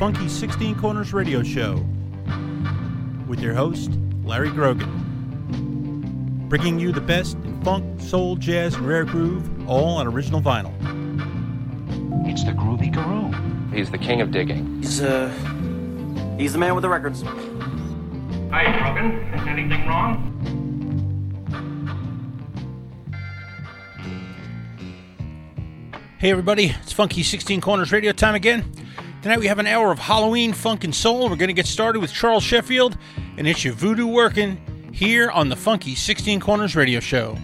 Funky 16 Corners Radio Show with your host, Larry Grogan. Bringing you the best in funk, soul, jazz, and rare groove, all on original vinyl. It's the Groovy Guru. He's the king of digging. He's, uh, he's the man with the records. Hi, Brogan. Anything wrong? Hey everybody, it's Funky 16 Corners Radio time again. Tonight we have an hour of Halloween funk and soul. We're going to get started with Charles Sheffield and it's your voodoo working here on the Funky 16 Corners Radio Show.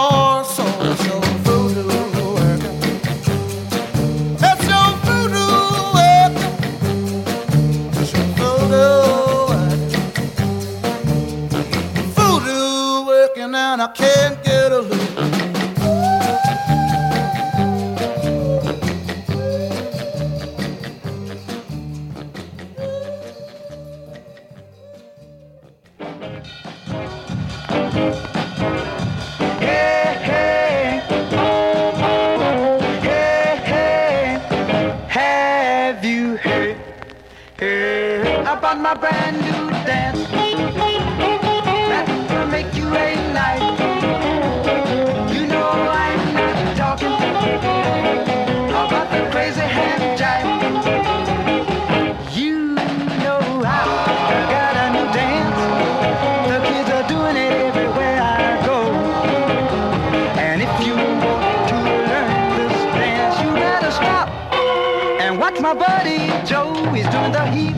Eyes are sore. My brand new dance? That will make you a night. You know I'm not talking about the crazy hand jive. You know how I got a new dance. The kids are doing it everywhere I go. And if you want to learn this dance, you gotta stop and Watch my buddy Joe, he's doing the heave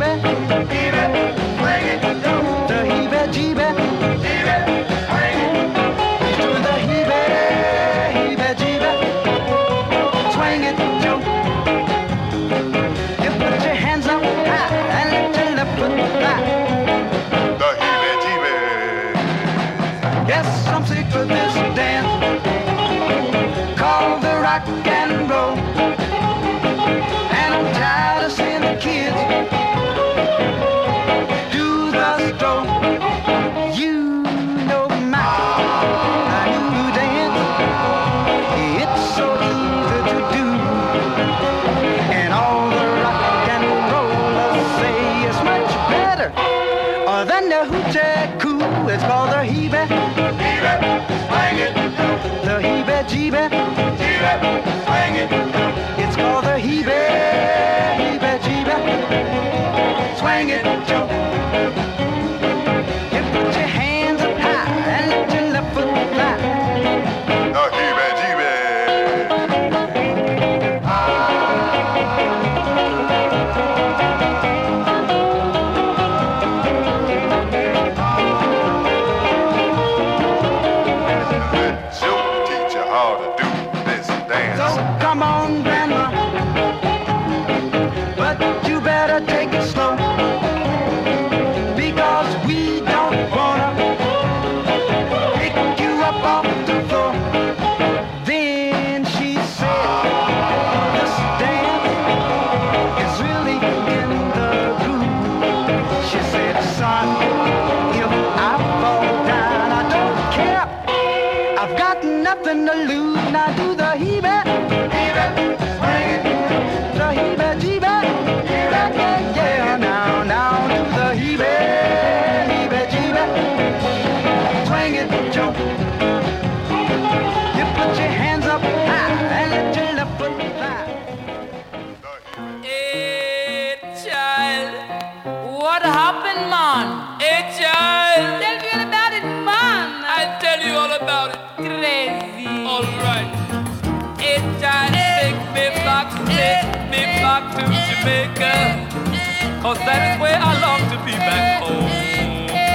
Cause that is where I long to be back home,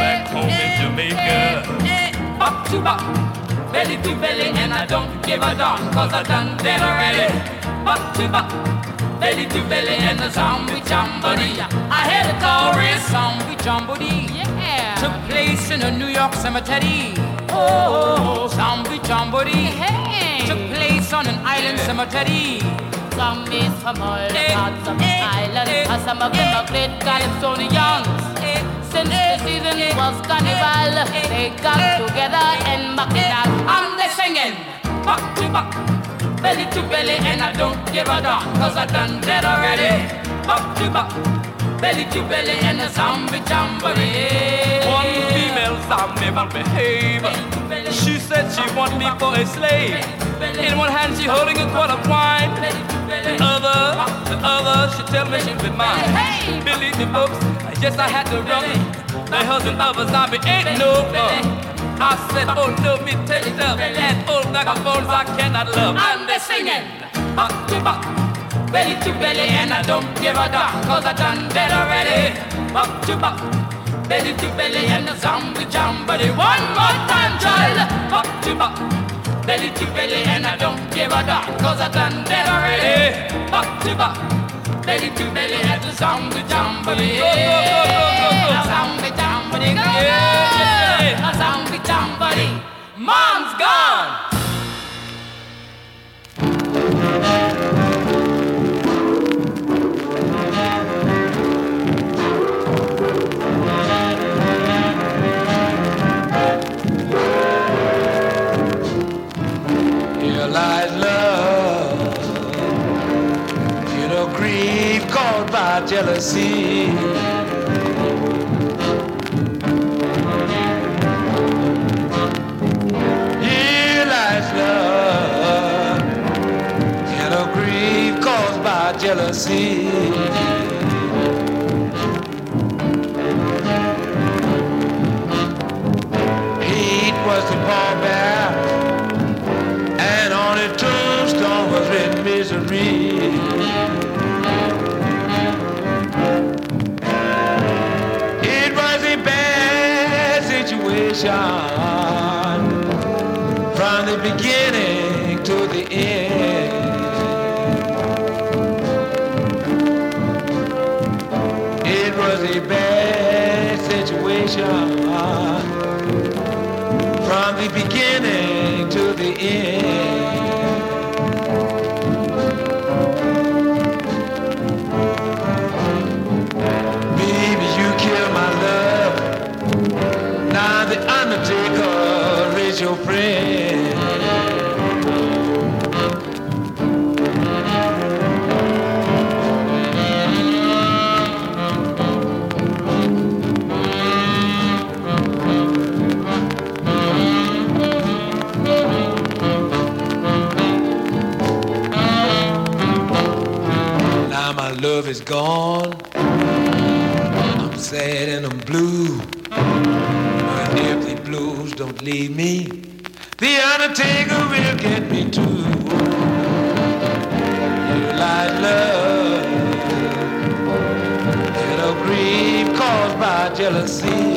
back home in Jamaica. Back to back, belly to belly, and I don't give a darn, cause I done that already. Back to back, belly to belly, and the zombie jamboree. I had a chorus zombie jamboree. Yeah. Took place in a New York cemetery. Oh, zombie jamboree. Hey. Took place on an island cemetery. Zombies from all eh, parts of the eh, island, and some of them are great Calypsonians. Eh, Since the season was carnival, they got together in Bacchanal. And they singing back to back, belly to belly, and I don't give a darn, cause I done that already. Back to back, belly to belly, and the zombie jamboree. Zombie behave. She said she want me for a slave. In one hand she holding a quart of wine. The other, the other, she tell me she be mine. Believe the folks, yes I had to run. The husband of a zombie ain't no fun. I said, oh no, me take up. And old oh, vagabonds I cannot love. And they singing back to back, belly to belly, and I don't give a darn, cause I done that already. Back to back, belly to belly, and the zombie jamboree. One more time, child. Back to back, belly to belly, and I don't give a darn, cause I done that already. Back to back, belly to belly, and the zombie jamboree. Go, go, go, go, go, go. The zombie jamboree, go, go. Yeah. The zombie jamboree. Mom's gone. By jealousy. Love grief caused by jealousy. Love is gone. I'm sad and I'm blue. But if blues don't leave me, the undertaker will get me too. You like love grief caused by jealousy.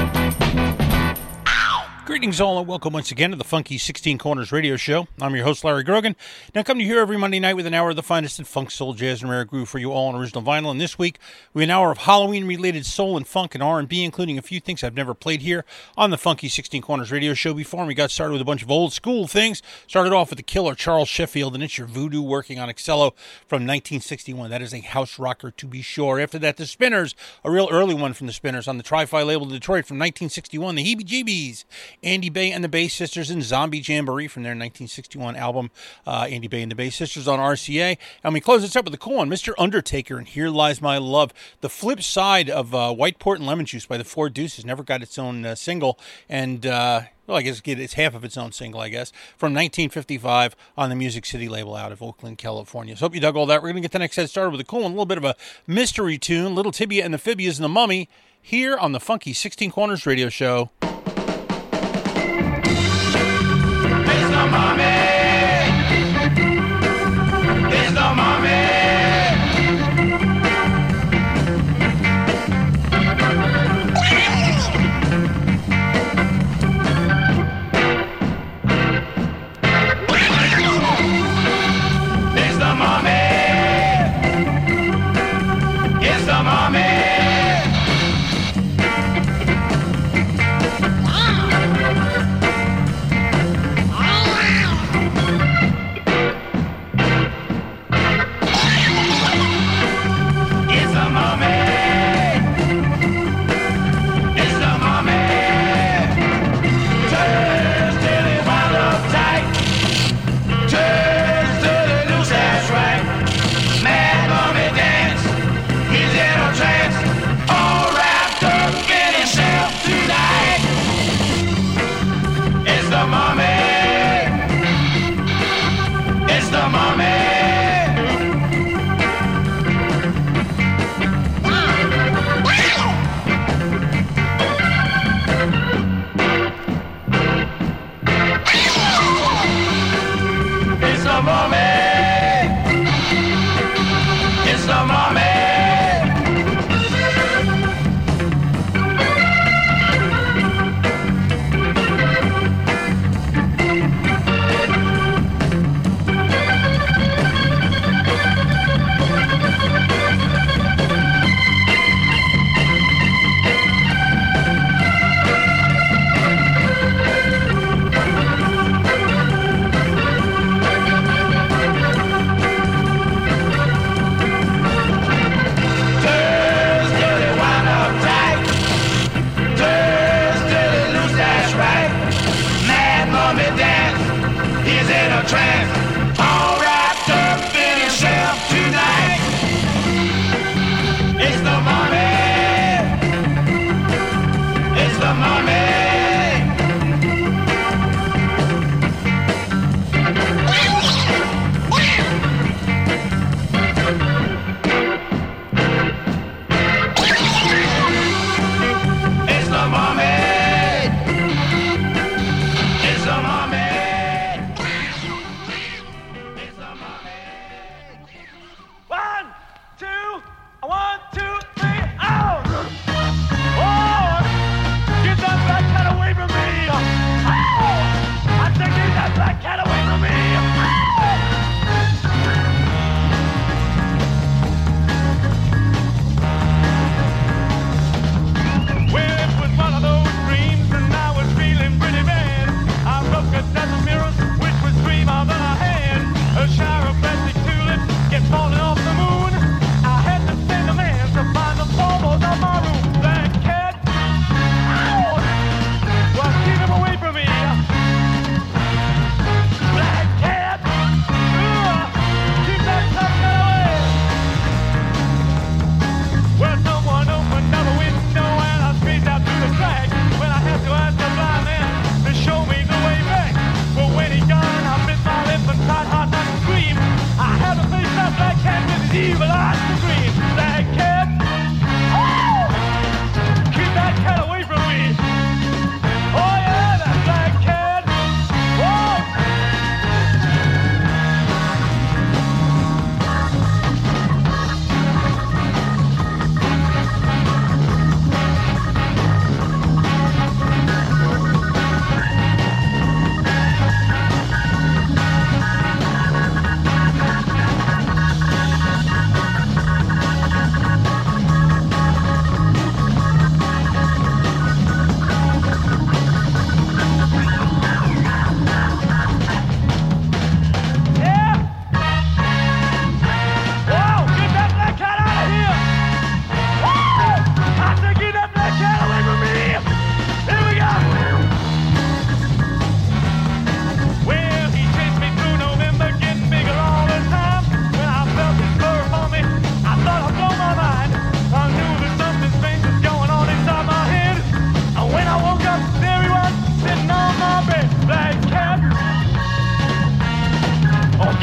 Greetings, all, and welcome once again to the Funky 16 Corners radio show. I'm your host, Larry Grogan. Now, come to here every Monday night with an hour of the finest in funk, soul, jazz, and rare groove for you all on original vinyl. And this week, we have an hour of Halloween-related soul and funk and R&B, including a few things I've never played here on the Funky 16 Corners radio show before. And we got started with a bunch of old school things. Started off with the killer Charles Sheffield and It's Your Voodoo working on Excello from 1961. That is a house rocker to be sure. After that, the Spinners, a real early one from the Spinners on the Tri-Phi label Detroit from 1961. The Heebie Jeebies, Andy Bey and the Bey Sisters and Zombie Jamboree from their 1961 album, uh, Andy Bey and the Bey Sisters on RCA. And we close this up with a cool one, Mr. Undertaker and Here Lies My Love. The flip side of uh, White Port and Lemon Juice by the Four Deuces never got its own uh, single. And, uh, well, I guess it's half of its own single, I guess, from 1955 on the Music City label out of Oakland, California. So hope you dug all that. We're going to get the next set started with a cool one, a little bit of a mystery tune, Little Tibia and the Phibias and the Mummy, here on the Funky 16 Corners radio show.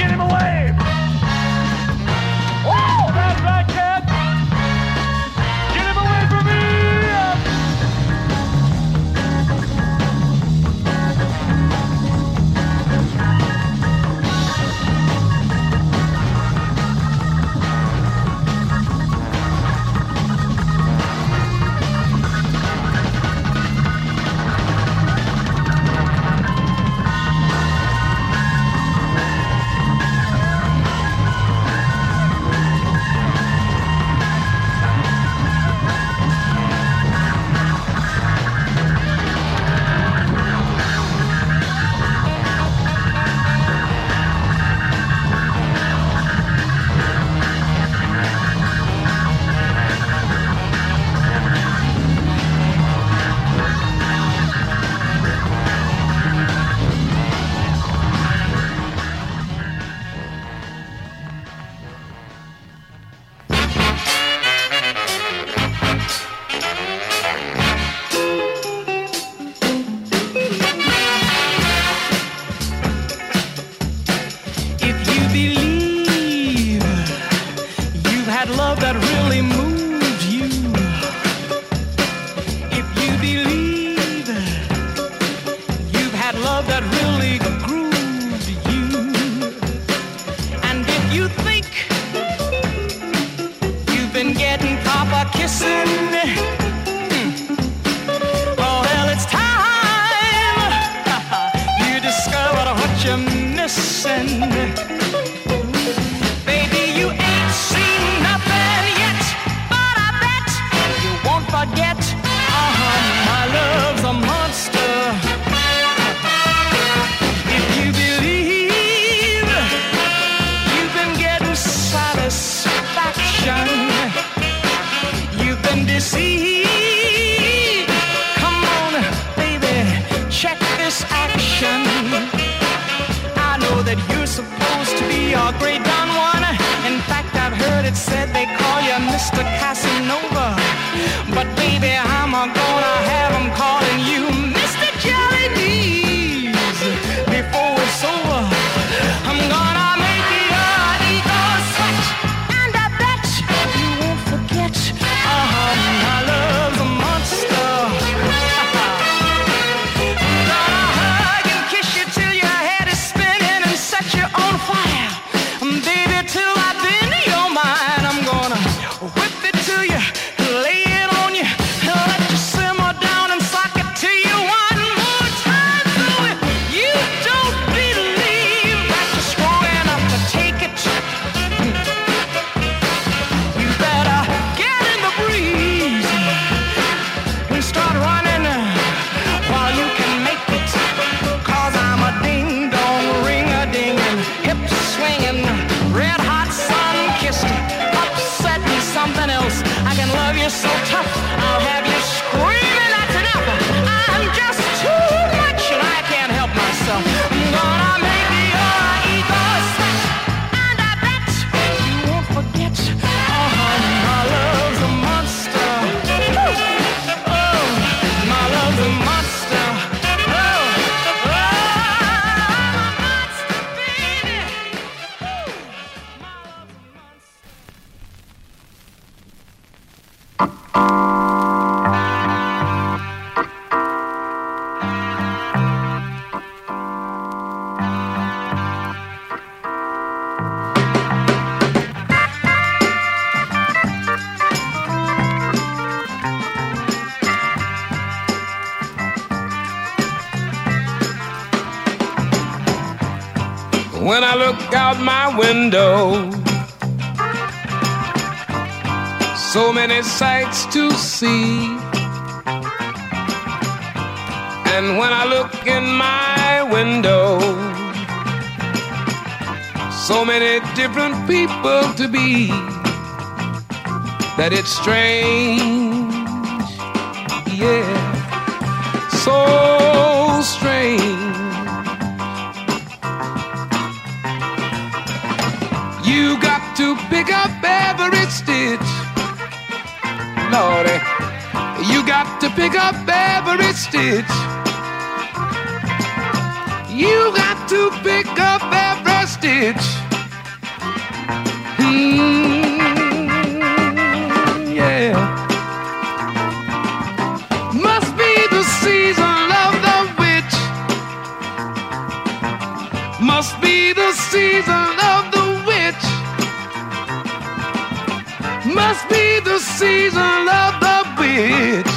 him away! look out my window. So many sights to see. And when I look in my window, so many different people to be that it's strange. Yeah. every stitch. naughty! you got to pick up every stitch. You got to pick up every stitch. Mm, yeah. Must be the season of the witch. Must be the season. Season of the witch.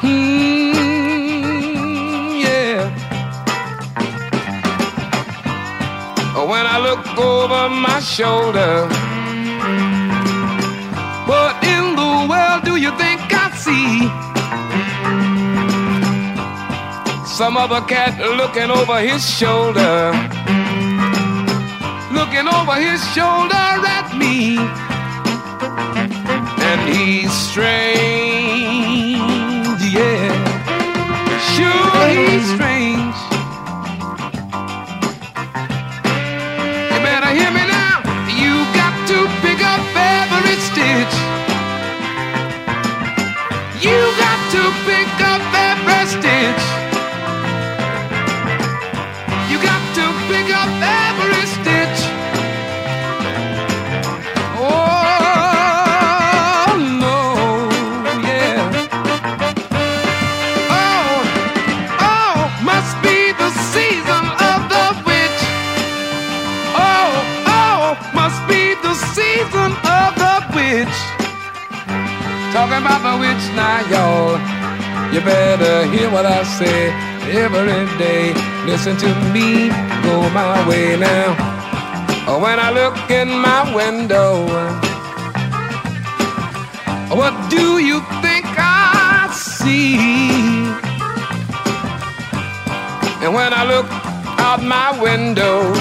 Mm, yeah. When I look over my shoulder, what in the world do you think I see? Some other cat looking over his shoulder, looking over his shoulder at me, and he's strange, hear what I say every day. Listen to me, go my way now. Oh, When I look in my window, what do you think I see? And when I look out my window,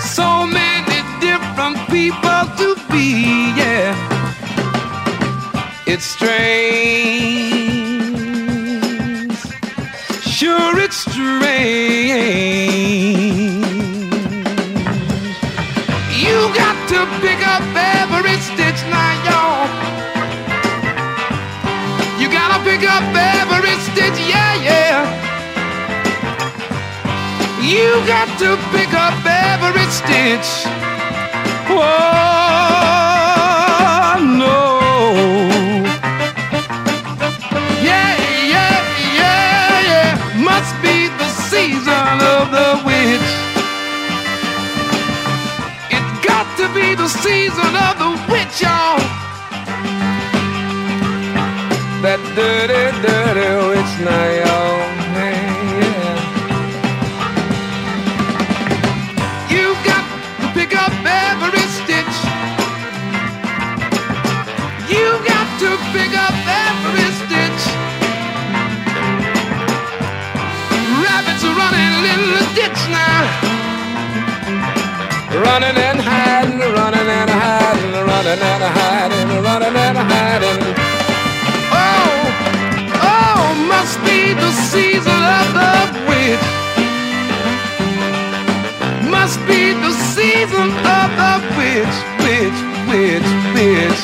so many different people to be, yeah. It's strange, sure it's strange. You got to pick up every stitch now, y'all. You gotta pick up every stitch, yeah, yeah. You got to pick up every stitch. Oh season of the witch, y'all. That dirty, dirty witch now, running and hiding, running and hiding. Oh, oh, must be the season of the witch. Must be the season of the witch, witch, witch, witch.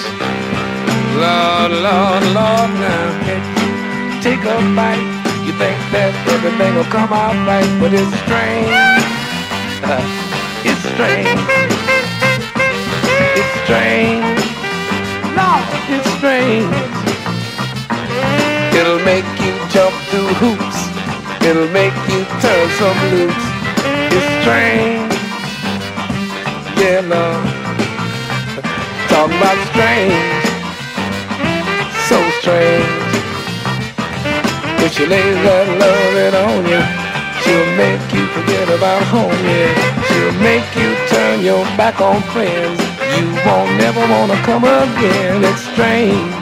Lord, Lord, Lord, now take a bite. You think that everything will come out right, but it's strange. Uh, it's strange. Strange. Lord, it's strange. It'll make you jump through hoops. It'll make you turn some loose. It's strange. Yeah, Lord. Talk about strange. So strange. If she lays that loving on you, she'll make you forget about home, yeah. She'll make you turn your back on friends. You won't never wanna come again. It's strange.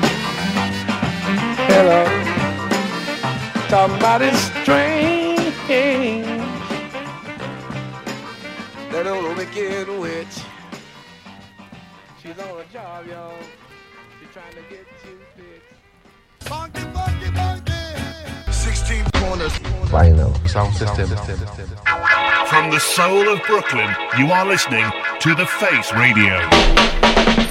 Hello. Talking about it's strange. That old wicked witch. She's on a job, y'all. She's trying to get you fixed. Funky, funky, funky. 16 corners. Final sound system. From the soul of Brooklyn, you are listening to The Face Radio.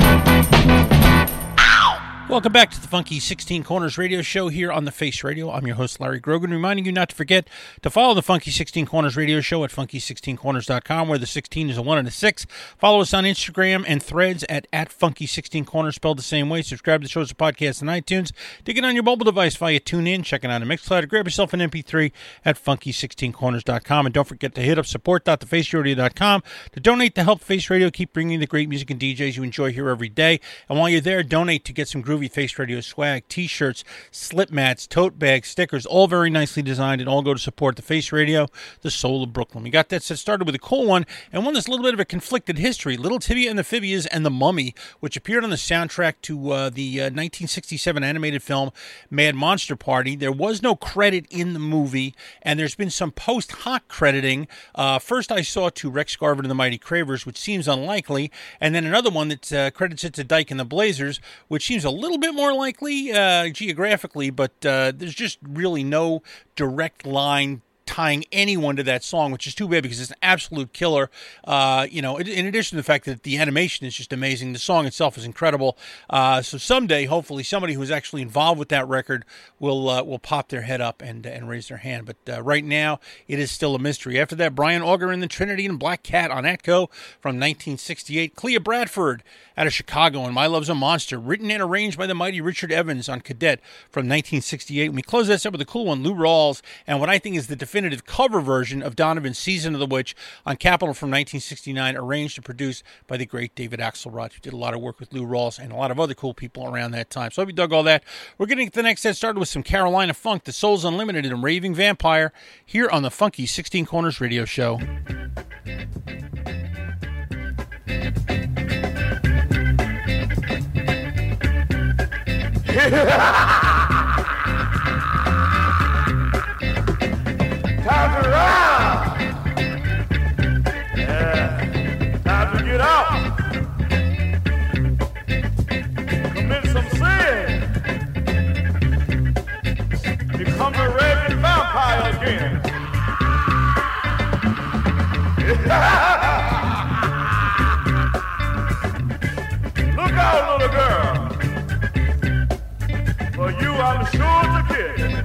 Welcome back to the Funky 16 Corners radio show here on the Face Radio. I'm your host, Larry Grogan, reminding you not to forget to follow the Funky 16 Corners radio show at funky16corners.com, where the 16 is a 1 and a 6. Follow us on Instagram and threads at, at Funky16Corners, spelled the same way. Subscribe to the show as a podcast on iTunes. Dig it on your mobile device via TuneIn. Check it out on Mixcloud. Grab yourself an MP3 at funky16corners.com. And don't forget to hit up support.thefaceradio.com to donate to help Face Radio keep bringing the great music and DJs you enjoy here every day. And while you're there, donate to get some groovy Face Radio swag, t-shirts, slip mats, tote bags, stickers, all very nicely designed and all go to support the Face Radio, the soul of Brooklyn. We got that set started with a cool one and one that's a little bit of a conflicted history, Little Tibia and the Phibias and the Mummy, which appeared on the soundtrack to uh, the uh, 1967 animated film Mad Monster Party. There was no credit in the movie and there's been some post hoc crediting. Uh, first I saw to Rex Garvin and the Mighty Cravers, which seems unlikely, and then another one that uh, credits it to Dyke and the Blazers, which seems a little bit more likely uh, geographically, but uh, there's just really no direct line tying anyone to that song, which is too bad because it's an absolute killer. Uh, you know, in addition to the fact that the animation is just amazing, the song itself is incredible. Uh, so someday, hopefully, somebody who's actually involved with that record will uh, will pop their head up and and raise their hand. But uh, right now, it is still a mystery. After that, Brian Auger and the Trinity and Black Cat on Atco from 1968. Clea Bradford out of Chicago and My Love's a Monster, written and arranged by the mighty Richard Evans on Cadet from 1968. And we close this up with a cool one, Lou Rawls, and what I think is the cover version of Donovan's Season of the Witch on Capitol from 1969, arranged and produced by the great David Axelrod, who did a lot of work with Lou Rawls and a lot of other cool people around that time. So I hope you dug all that. We're going to the next set started with some Carolina Funk, The Soul's Unlimited, and Raving Vampire here on the Funky 16 Corners Radio Show. Time I'm sure to get.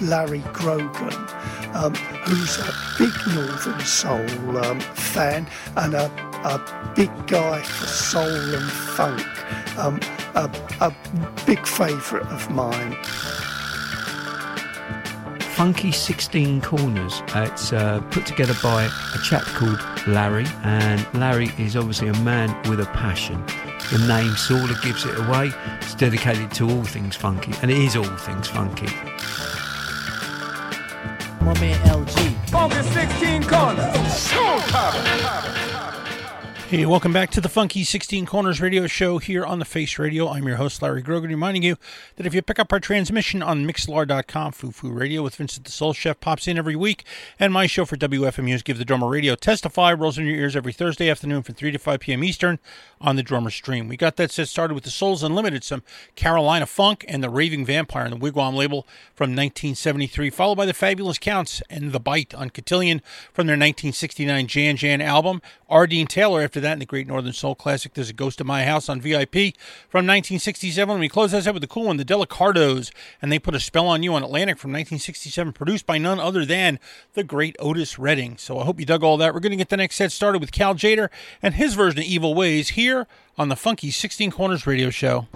Larry Grogan, um, who's a big Northern Soul um, fan and a, a big guy for soul and funk. Um, a, a big favourite of mine. Funky 16 Corners. Uh, it's uh, put together by a chap called Larry, and Larry is obviously a man with a passion. The name sort of gives it away. It's dedicated to all things funky, and it is all things funky. My man LG. Funky 16 corners. Showtime. Hey, welcome back to the Funky 16 Corners radio show here on the Face Radio. I'm your host, Larry Grogan, reminding you that if you pick up our transmission on Mixlr.com, Foo Radio with Vincent the Soul Chef pops in every week, and my show for WFMU is Give the Drummer Radio Testify rolls in your ears every Thursday afternoon from 3 to 5 p.m. Eastern on the Drummer Stream. We got that set started with the Souls Unlimited, some Carolina Funk, and the Raving Vampire on the Wigwam label from 1973, followed by the Fabulous Counts and The Bite on Cotillion from their 1969 Jan Jan album. R. Dean Taylor after that in the Great Northern Soul Classic, There's a Ghost of My House on VIP from 1967. And we close that out with the cool one, the Delicardos, and they put a spell on you on Atlantic from 1967, produced by none other than the great Otis Redding. So I hope you dug all that. We're going to get the next set started with Cal Tjader and his version of Evil Ways here on the Funky 16 Corners radio show.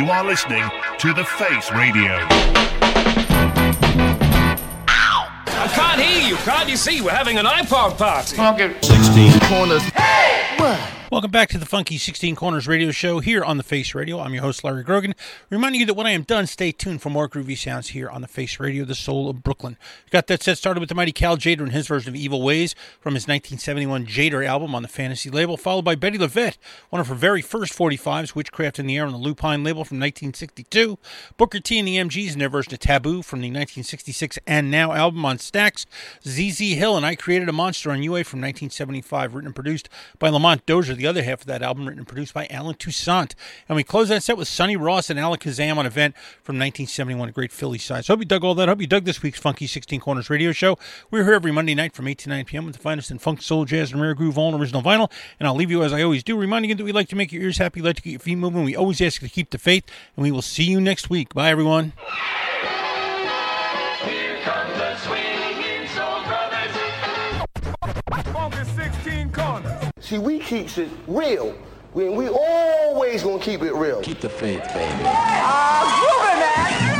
You are listening to The Face Radio. I can't hear you. Can't you see? We're having an iPod party. 16 corners. Welcome back to the Funky 16 Corners radio show here on The Face Radio. I'm your host, Larry Grogan, reminding you that when I am done, stay tuned for more groovy sounds here on The Face Radio, the soul of Brooklyn. Got that set started with the mighty Cal Tjader and his version of Evil Ways from his 1971 Tjader album on the Fantasy label, followed by Bettye LaVette, one of her very first 45s, Witchcraft in the Air on the Lupine label from 1962, Booker T and the MGs and their version of Taboo from the 1966 And Now album on Stax, ZZ Hill and I Created a Monster on UA from 1975, written and produced by Lamont Dozier, the other half of that album, written and produced by Allen Toussaint. And we close that set with Sonny Ross and Alakazam on Event from 1971, a great Philly side. So hope you dug all that. Hope you dug this week's Funky 16 Corners radio show. We're here every Monday night from 8 to 9 p.m. with the finest in funk, soul, jazz, and rare groove, all original vinyl. And I'll leave you as I always do, reminding you that we like to make your ears happy, like to get your feet moving. We always ask you to keep the faith, and we will see you next week. Bye, everyone. See, we keeps it real. We, we always gonna keep it real. Keep the faith, baby. Ah, I